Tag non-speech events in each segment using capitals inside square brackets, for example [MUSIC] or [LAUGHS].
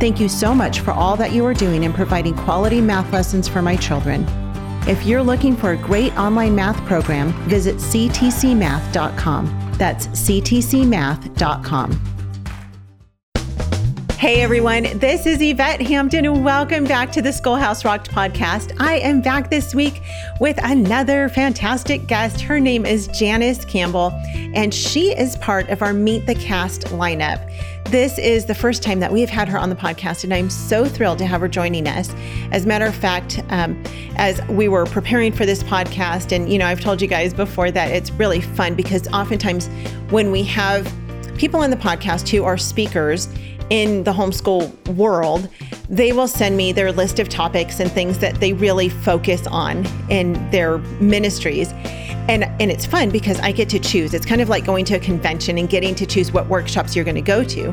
Thank you so much for all that you are doing in providing quality math lessons for my children. If you're looking for a great online math program, visit ctcmath.com. That's ctcmath.com. Hey everyone, this is Yvette Hampton. Welcome back to the Schoolhouse Rocked podcast. I am back this week with another fantastic guest. Her name is Janice Campbell, and she is part of our Meet the Cast lineup. This is the first time that we have had her on the podcast, and I'm so thrilled to have her joining us. As a matter of fact, um, as we were preparing for this podcast, and you know, I've told you guys before that it's really fun because oftentimes when we have people in the podcast who are speakers, in the homeschool world, they will send me their list of topics and things that they really focus on in their ministries. And, and it's fun because I get to choose. It's kind of like going to a convention and getting to choose what workshops you're going to go to.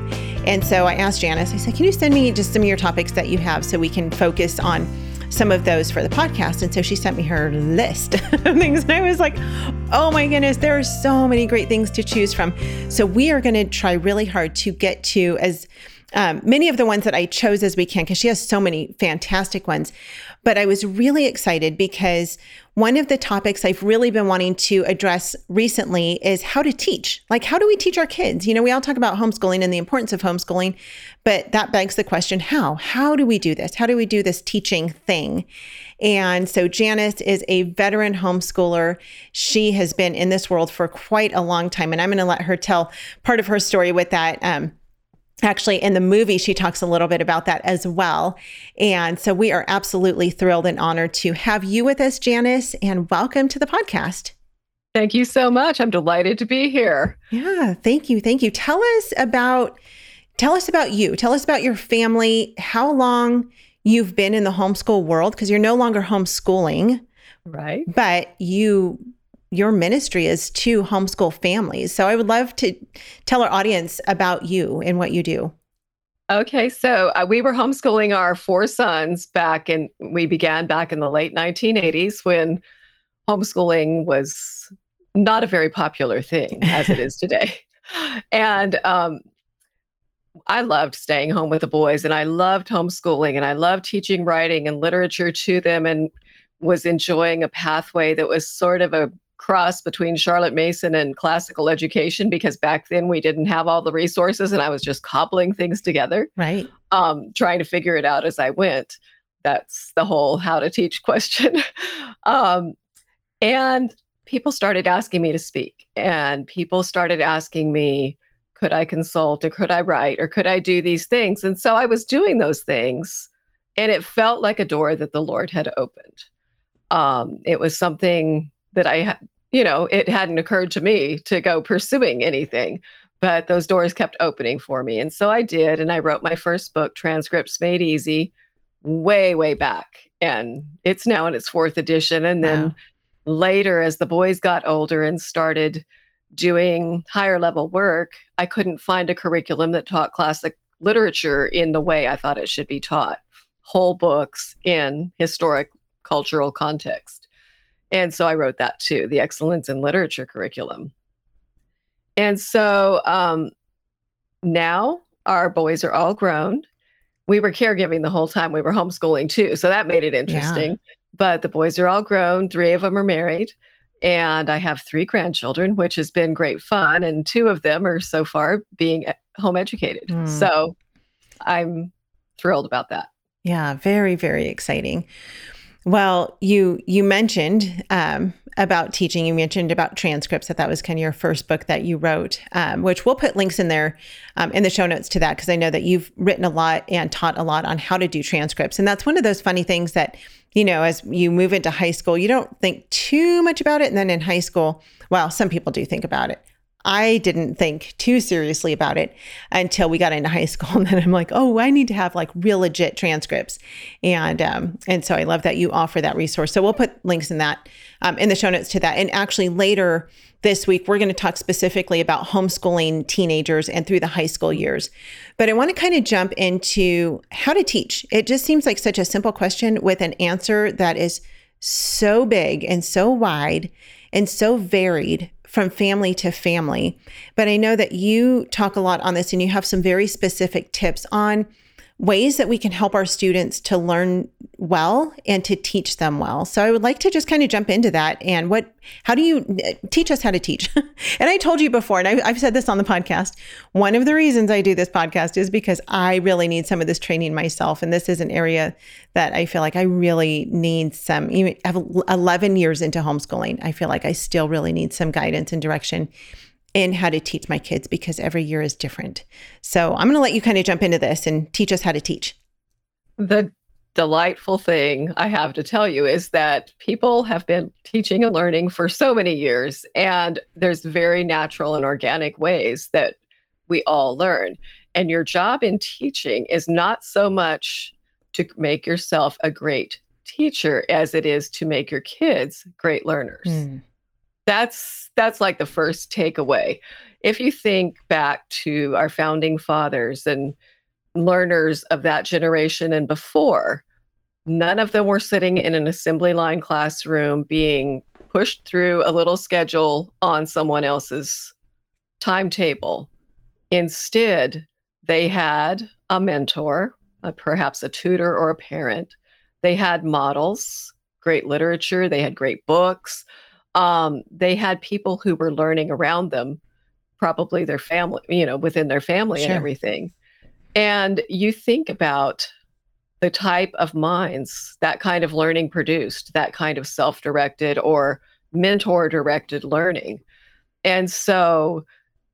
And so I asked Janice, I said, Can you send me just some of your topics that you have so we can focus on some of those for the podcast. And so she sent me her list [LAUGHS] of things. And I was like, oh my goodness, there are so many great things to choose from. So we are going to try really hard to get to as um, many of the ones that I chose as we can, because she has so many fantastic ones. But I was really excited because one of the topics I've really been wanting to address recently is how to teach. Like, how do we teach our kids? You know, we all talk about homeschooling and the importance of homeschooling, but that begs the question how? How do we do this? How do we do this teaching thing? And so Janice is a veteran homeschooler. She has been in this world for quite a long time. And I'm going to let her tell part of her story with that. Um, Actually, in the movie, she talks a little bit about that as well. And so we are absolutely thrilled and honored to have you with us, Janice, and welcome to the podcast. Thank you so much. I'm delighted to be here. Yeah, thank you. Thank you. Tell us about tell us about you. Tell us about your family, how long you've been in the homeschool world because you're no longer homeschooling. Right. But you your ministry is to homeschool families. So I would love to tell our audience about you and what you do. Okay, so uh, we were homeschooling our four sons back in, we began back in the late 1980s when homeschooling was not a very popular thing as it is [LAUGHS] today. and um, I loved staying home with the boys and I loved homeschooling and I loved teaching writing and literature to them and was enjoying a pathway that was sort of a cross between Charlotte Mason and classical education because back then we didn't have all the resources and I was just cobbling things together. Right. Um, trying to figure it out as I went. That's the whole how to teach question. [LAUGHS] um, and people started asking me to speak, and people started asking me, could I consult or could I write or could I do these things? And so I was doing those things, and it felt like a door that the Lord had opened. Um, it was something that I, had, you know, it hadn't occurred to me to go pursuing anything, but those doors kept opening for me. And so I did. And I wrote my first book, Transcripts Made Easy, way, way back. And it's now in its fourth edition. And then wow. later, as the boys got older and started doing higher level work, I couldn't find a curriculum that taught classic literature in the way I thought it should be taught whole books in historic cultural context. And so I wrote that too, the Excellence in Literature curriculum. And so um, now our boys are all grown. We were caregiving the whole time. We were homeschooling too. So that made it interesting. Yeah. But the boys are all grown. Three of them are married. And I have three grandchildren, which has been great fun. And two of them are so far being home educated. Mm. So I'm thrilled about that. Yeah, very, very exciting. Well, you you mentioned um, about teaching. You mentioned about transcripts that that was kind of your first book that you wrote, um, which we'll put links in there um, in the show notes to that because I know that you've written a lot and taught a lot on how to do transcripts, and that's one of those funny things that you know as you move into high school, you don't think too much about it, and then in high school, well, some people do think about it. I didn't think too seriously about it until we got into high school. [LAUGHS] And then I'm like, oh, I need to have like real legit transcripts. And um, and so I love that you offer that resource. So we'll put links in that um, in the show notes to that. And actually later this week, we're going to talk specifically about homeschooling teenagers and through the high school years. But I want to kind of jump into how to teach. It just seems like such a simple question with an answer that is so big and so wide and so varied from family to family. But I know that you talk a lot on this and you have some very specific tips on ways that we can help our students to learn well and to teach them well. So I would like to just kind of jump into that and what how do you teach us how to teach? [LAUGHS] and I told you before, and I, have said this on the podcast. One of the reasons I do this podcast is because I really need some of this training myself, and this is an area that I feel like I really need some. Even 11 years into homeschooling, I feel like I still really need some guidance and direction in how to teach my kids because every year is different. So I'm going to let you kind of jump into this and teach us how to teach. The delightful thing I have to tell you is that people have been teaching and learning for so many years, and there's very natural and organic ways that we all learn. And your job in teaching is not so much to make yourself a great teacher as it is to make your kids great learners. Mm. That's that's like the first takeaway. If you think back to our founding fathers and learners of that generation and before, none of them were sitting in an assembly line classroom being pushed through a little schedule on someone else's timetable. Instead, they had a mentor, uh, perhaps a tutor or a parent. They had models, great literature, they had great books, um, they had people who were learning around them, probably their family, you know, within their family sure. and everything. And you think about the type of minds that kind of learning produced, that kind of self directed or mentor directed learning. And so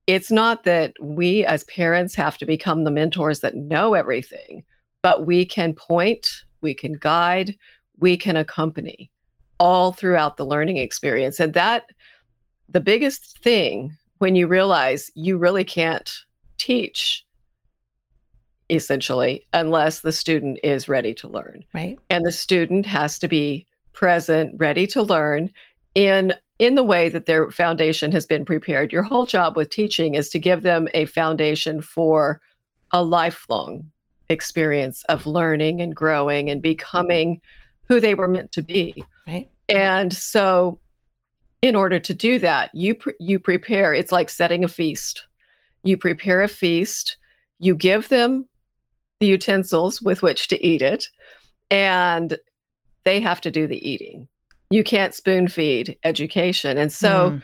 it's not that we as parents have to become the mentors that know everything, but we can point, we can guide, we can accompany all throughout the learning experience. And that, the biggest thing when you realize you really can't teach essentially unless the student is ready to learn. Right. And the student has to be present, ready to learn in in the way that their foundation has been prepared. Your whole job with teaching is to give them a foundation for a lifelong experience of learning and growing and becoming who they were meant to be. Right. And so in order to do that, you pre- you prepare. It's like setting a feast. You prepare a feast, you give them the utensils with which to eat it, and they have to do the eating. You can't spoon feed education. And so mm.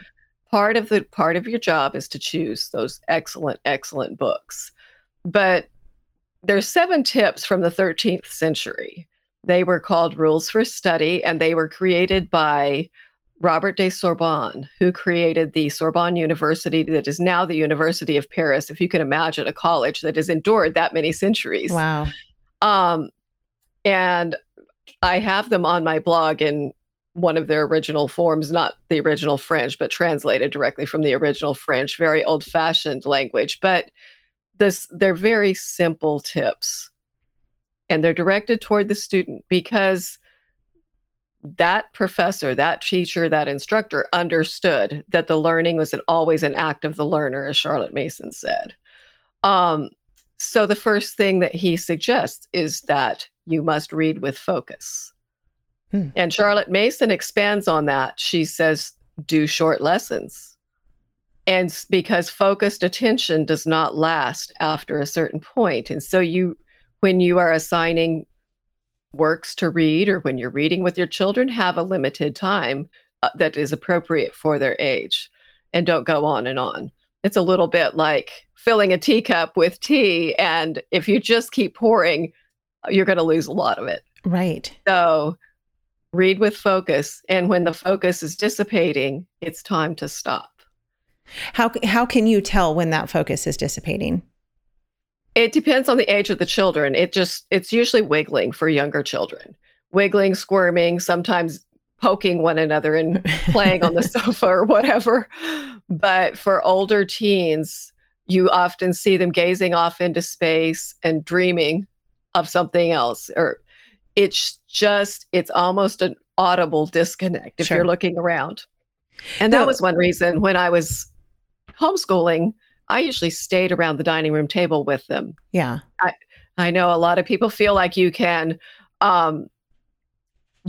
part of the part of your job is to choose those excellent excellent books. But there's seven tips from the 13th century they were called Rules for Study, and they were created by Robert de Sorbonne, who created the Sorbonne University that is now the University of Paris. If you can imagine a college that has endured that many centuries. Wow. Um, and I have them on my blog in one of their original forms, not the original French, but translated directly from the original French, very old fashioned language. But this, they're very simple tips and they're directed toward the student because that professor, that teacher, that instructor understood that the learning was an, always an act of the learner, as Charlotte Mason said. Um, so the first thing that he suggests is that you must read with focus. Hmm. And Charlotte Mason expands on that. She says, do short lessons. And because focused attention does not last after a certain point. And so you when you are assigning works to read or when you're reading with your children, have a limited time uh, that is appropriate for their age and don't go on and on. It's a little bit like filling a teacup with tea. And if you just keep pouring, you're going to lose a lot of it. Right. So read with focus. And when the focus is dissipating, it's time to stop. How, how can you tell when that focus is dissipating? It depends on the age of the children. It just it's usually wiggling for younger children. Wiggling, squirming, sometimes poking one another and playing on the [LAUGHS] sofa or whatever. But for older teens, you often see them gazing off into space and dreaming of something else or it's just it's almost an audible disconnect if sure. you're looking around and that was one reason when i was homeschooling i usually stayed around the dining room table with them. Yeah. I, I know a lot of people feel like you can um,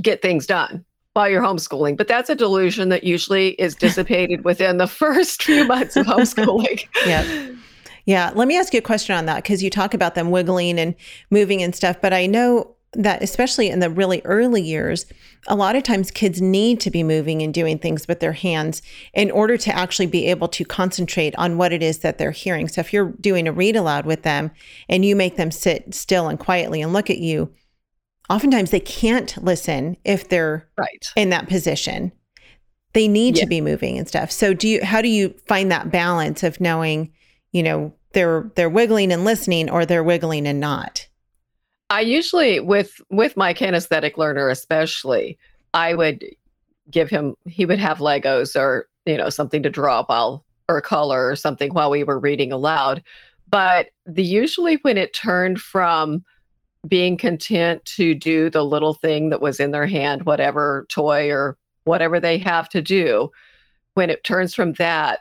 get things done while you're homeschooling but that's a delusion that usually is [LAUGHS] dissipated within the first few months of homeschooling. [LAUGHS] Yeah. Yeah let me ask you a question on that because you talk about them wiggling and moving and stuff but i know that especially in the really early years a lot of times kids need to be moving and doing things with their hands in order to actually be able to concentrate on what it is that they're hearing. So if you're doing a read aloud with them and you make them sit still and quietly and look at you oftentimes they can't listen if they're right. in that position. They need yeah. to be moving and stuff. So do you how do you find that balance of knowing you know they're they're wiggling and listening or they're wiggling and not I usually with with my kinesthetic learner especially, I would give him he would have Legos or you know something to draw while or color or something while we were reading aloud. But the usually when it turned from being content to do the little thing that was in their hand, whatever toy or whatever they have to do, when it turns from that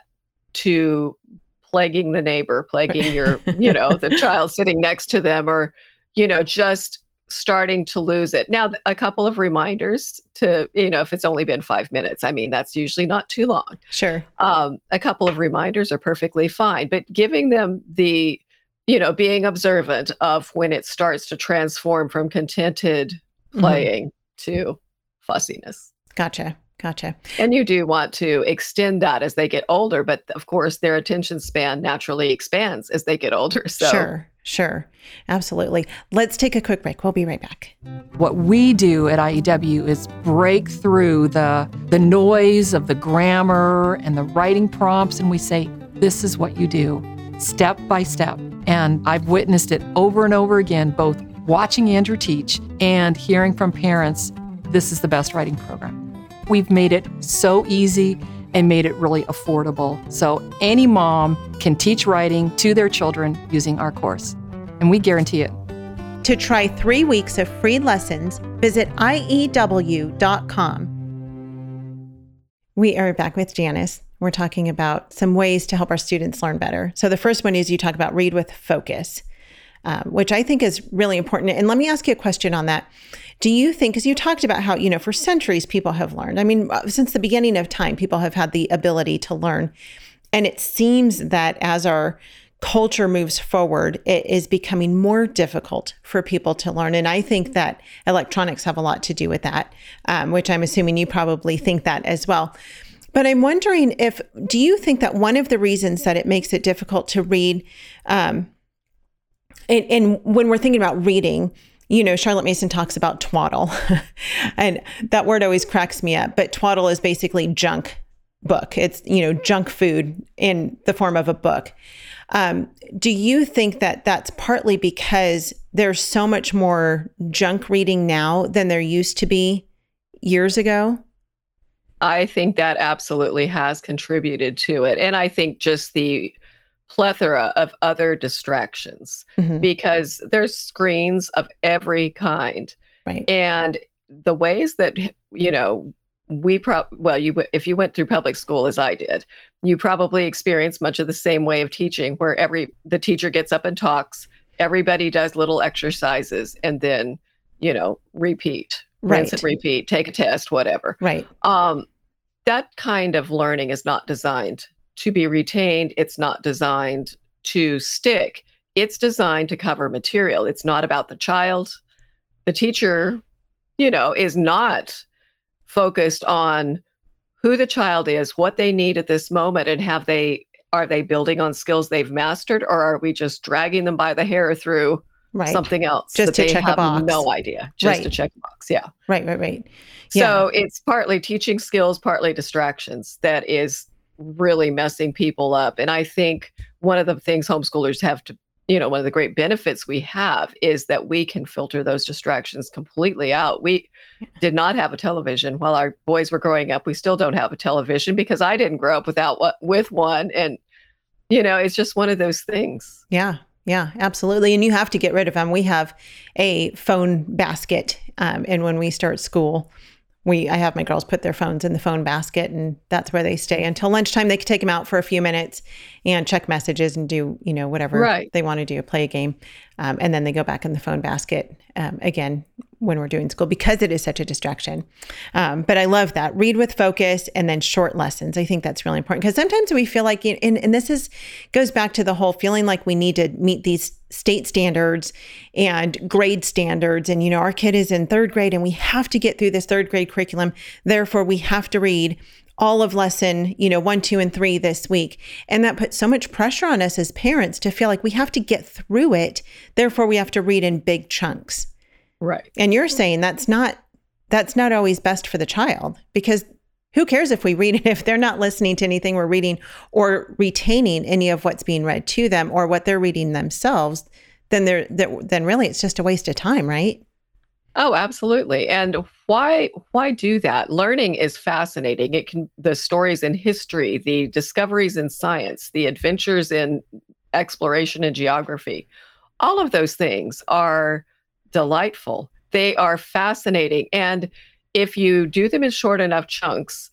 to plaguing the neighbor, plaguing your, you know, the [LAUGHS] child sitting next to them or you know, just starting to lose it. Now, a couple of reminders to, you know, if it's only been five minutes, I mean, that's usually not too long. Sure. Um, a couple of reminders are perfectly fine, but giving them the, you know, being observant of when it starts to transform from contented mm-hmm. playing mm-hmm. to fussiness. Gotcha. Gotcha. And you do want to extend that as they get older, but of course, their attention span naturally expands as they get older. So, sure, sure. Absolutely. Let's take a quick break. We'll be right back. What we do at IEW is break through the, the noise of the grammar and the writing prompts, and we say, this is what you do step by step. And I've witnessed it over and over again, both watching Andrew teach and hearing from parents this is the best writing program. We've made it so easy and made it really affordable. So any mom can teach writing to their children using our course, and we guarantee it. To try three weeks of free lessons, visit IEW.com. We are back with Janice. We're talking about some ways to help our students learn better. So, the first one is you talk about read with focus, um, which I think is really important. And let me ask you a question on that. Do you think, because you talked about how, you know, for centuries people have learned, I mean, uh, since the beginning of time, people have had the ability to learn. And it seems that as our culture moves forward, it is becoming more difficult for people to learn. And I think that electronics have a lot to do with that, um, which I'm assuming you probably think that as well. But I'm wondering if, do you think that one of the reasons that it makes it difficult to read, um, and, and when we're thinking about reading, you know, Charlotte Mason talks about twaddle, [LAUGHS] and that word always cracks me up. But twaddle is basically junk book. It's you know junk food in the form of a book. Um, do you think that that's partly because there's so much more junk reading now than there used to be years ago? I think that absolutely has contributed to it. And I think just the plethora of other distractions mm-hmm. because there's screens of every kind. Right. And the ways that you know we pro well you if you went through public school as I did, you probably experienced much of the same way of teaching where every the teacher gets up and talks, everybody does little exercises and then, you know, repeat, right. rinse and repeat, take a test, whatever. Right. Um that kind of learning is not designed to be retained. It's not designed to stick. It's designed to cover material. It's not about the child. The teacher, you know, is not focused on who the child is, what they need at this moment, and have they are they building on skills they've mastered, or are we just dragging them by the hair through right. something else just to check a box? No idea, just right. to check a box. Yeah, right, right, right. Yeah. So it's partly teaching skills, partly distractions. That is really messing people up. And I think one of the things homeschoolers have to, you know, one of the great benefits we have is that we can filter those distractions completely out. We did not have a television while our boys were growing up. We still don't have a television because I didn't grow up without what with one. And, you know, it's just one of those things. Yeah. Yeah, absolutely. And you have to get rid of them. We have a phone basket. Um, and when we start school, we I have my girls put their phones in the phone basket and that's where they stay until lunchtime. They can take them out for a few minutes and check messages and do you know whatever right. they want to do, play a game, um, and then they go back in the phone basket um, again when we're doing school because it is such a distraction. Um, but I love that read with focus and then short lessons. I think that's really important because sometimes we feel like and, and this is goes back to the whole feeling like we need to meet these state standards and grade standards and you know our kid is in third grade and we have to get through this third grade curriculum therefore we have to read all of lesson, you know, one, two, and three this week. And that puts so much pressure on us as parents to feel like we have to get through it. Therefore, we have to read in big chunks. Right. And you're saying that's not that's not always best for the child because who cares if we read it [LAUGHS] if they're not listening to anything we're reading or retaining any of what's being read to them or what they're reading themselves, then they're, they're then really it's just a waste of time, right? Oh, absolutely. And why why do that? Learning is fascinating. It can the stories in history, the discoveries in science, the adventures in exploration and geography. All of those things are delightful. They are fascinating and if you do them in short enough chunks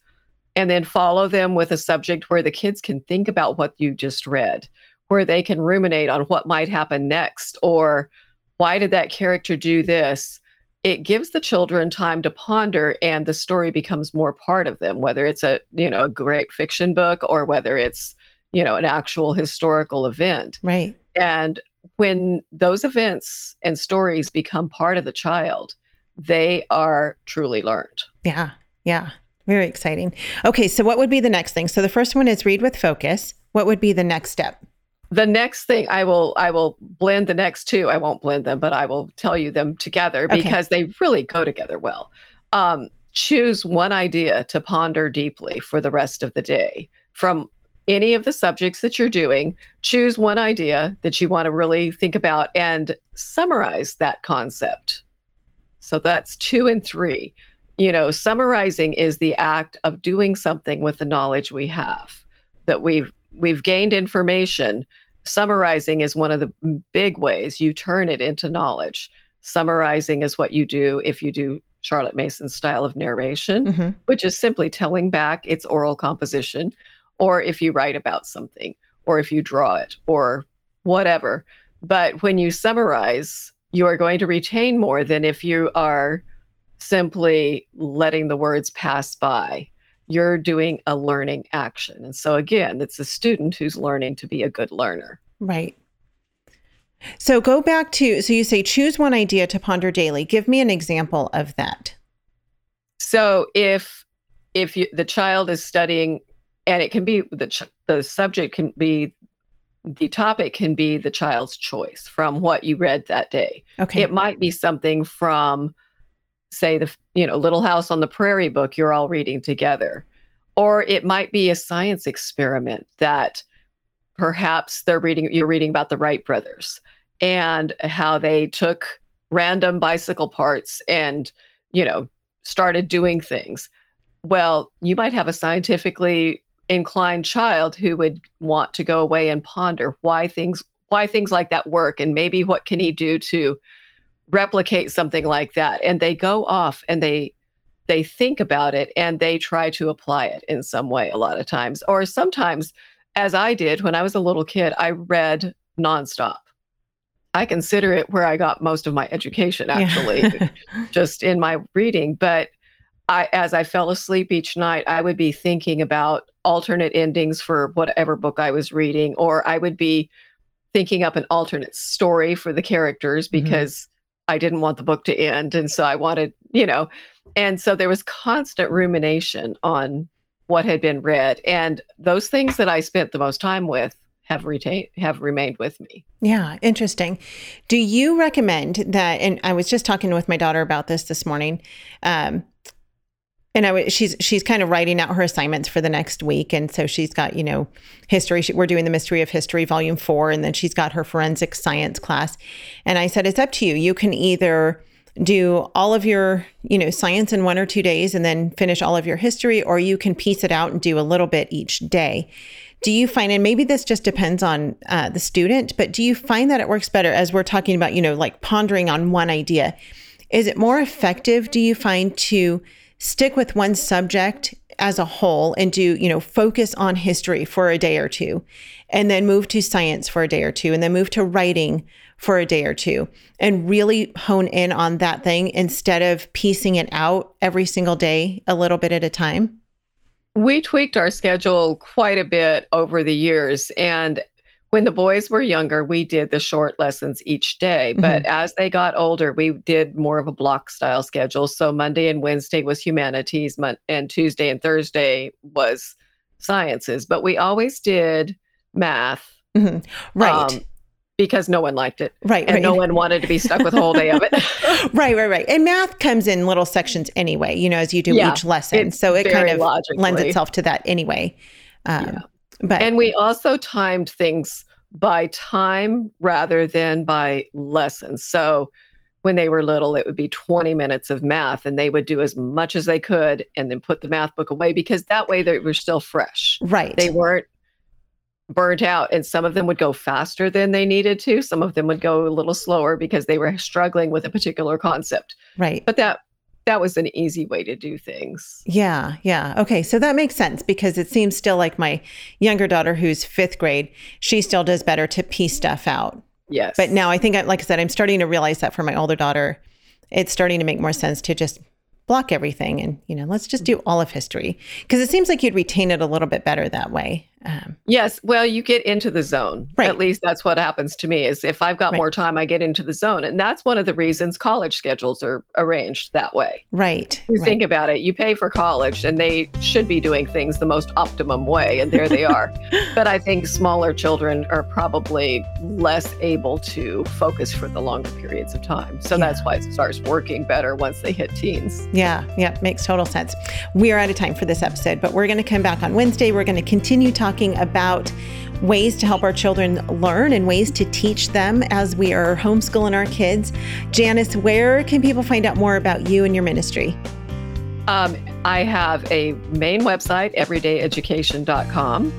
and then follow them with a subject where the kids can think about what you just read, where they can ruminate on what might happen next or why did that character do this? it gives the children time to ponder and the story becomes more part of them whether it's a you know a great fiction book or whether it's you know an actual historical event right and when those events and stories become part of the child they are truly learned. Yeah yeah very exciting. Okay so what would be the next thing? So the first one is read with focus. What would be the next step? The next thing i will i will blend the next two. I won't blend them but i will tell you them together Okay. because they really go together well. Um, choose one idea to ponder deeply for the rest of the day from any of the subjects that you're doing. Choose one idea that you want to really think about and summarize that concept so that's two and three you know summarizing is the act of doing something with the knowledge we have that we've we've gained information. Summarizing is one of the big ways you turn it into knowledge. Summarizing is what you do if you do Charlotte Mason's style of narration, mm-hmm. which is simply telling back its oral composition, or if you write about something, or if you draw it, or whatever. But when you summarize, you are going to retain more than if you are simply letting the words pass by you're doing a learning action. And so, again, it's a student who's learning to be a good learner. Right. So go back to, so you say choose one idea to ponder daily. Give me an example of that. So if if you, the child is studying, and it can be the ch- the subject can be the topic can be the child's choice from what you read that day. Okay. It might be something from say the you know little house on the prairie book you're all reading together or it might be a science experiment that perhaps they're reading you're reading about the wright brothers and how they took random bicycle parts and you know started doing things well you might have a scientifically inclined child who would want to go away and ponder why things why things like that work and maybe what can he do to replicate something like that. And they go off and they they think about it and they try to apply it in some way a lot of times. Or sometimes as i did when i was a little kid i read nonstop. I consider it where i got most of my education actually Yeah. [LAUGHS] just in my reading. But i as i fell asleep each night i would be thinking about alternate endings for whatever book i was reading or i would be thinking up an alternate story for the characters Mhm. because I didn't want the book to end. And so I wanted, you know, and so there was constant rumination on what had been read. And those things that I spent the most time with have retained have remained with me. Yeah, interesting. Do you recommend that? And I was just talking with my daughter about this this morning. Um, And I was she's she's kind of writing out her assignments for the next week, and so she's got you know history. She, we're doing the Mystery of History, Volume Four, and then she's got her forensic science class. And I said, it's up to you. You can either do all of your you know science in one or two days, and then finish all of your history, or you can piece it out and do a little bit each day. Do you find, and maybe this just depends on uh, the student, but do you find that it works better as we're talking about, you know, like pondering on one idea? Is it more effective, do you find, to stick with one subject as a whole and do, you know, focus on history for a day or two and then move to science for a day or two and then move to writing for a day or two and really hone in on that thing instead of piecing it out every single day a little bit at a time? We tweaked our schedule quite a bit over the years. And when the boys were younger, we did the short lessons each day. But mm-hmm. as they got older, we did more of a block style schedule. So Monday and Wednesday was humanities, and Tuesday and Thursday was sciences. But we always did math. Mm-hmm. Right. Um, because no one liked it. Right. And right. no one wanted to be stuck with a whole day of it. [LAUGHS] right, right, right. And math comes in little sections anyway, you know, as you do yeah, each lesson. So it kind of lends itself to that anyway. Um, yeah. But and we also timed things by time rather than by lessons. So when they were little, it would be 20 minutes of math and they would do as much as they could and then put the math book away because that way they were still fresh. Right. They weren't burnt out and some of them would go faster than they needed to some of them would go a little slower because they were struggling with a particular concept right but that that was an easy way to do things. Yeah yeah. Okay so that makes sense because it seems still like my younger daughter who's fifth grade she still does better to piece stuff out. Yes. But now i think like i said i'm starting to realize that for my older daughter it's starting to make more sense to just block everything and you know let's just do all of history. Because it seems like you'd retain it a little bit better that way um, yes, well, you get into the zone. Right. At least that's what happens to me. Is if I've got right. more time, I get into the zone, and that's one of the reasons college schedules are arranged that way. Right. You right. think about it. You pay for college, and they should be doing things the most optimum way, and there they are. [LAUGHS] but I think smaller children are probably less able to focus for the longer periods of time. So yeah. that's why it starts working better once they hit teens. Yeah. Yeah. Makes total sense. We are out of time for this episode, but we're going to come back on Wednesday. We're going to continue talking talking about ways to help our children learn and ways to teach them as we are homeschooling our kids. Janice, where can people find out more about you and your ministry? Um, I have a main website, everydayeducation.com,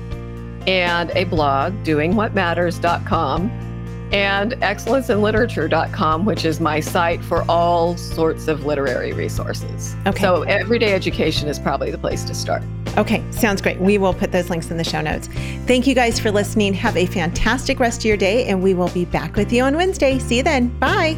and a blog, doingwhatmatters.com and excellenceinliterature.com, which is my site for all sorts of literary resources. Okay. So everyday education is probably the place to start. Okay, sounds great. We will put those links in the show notes. Thank you guys for listening. Have a fantastic rest of your day, and we will be back with you on Wednesday. See you then. Bye.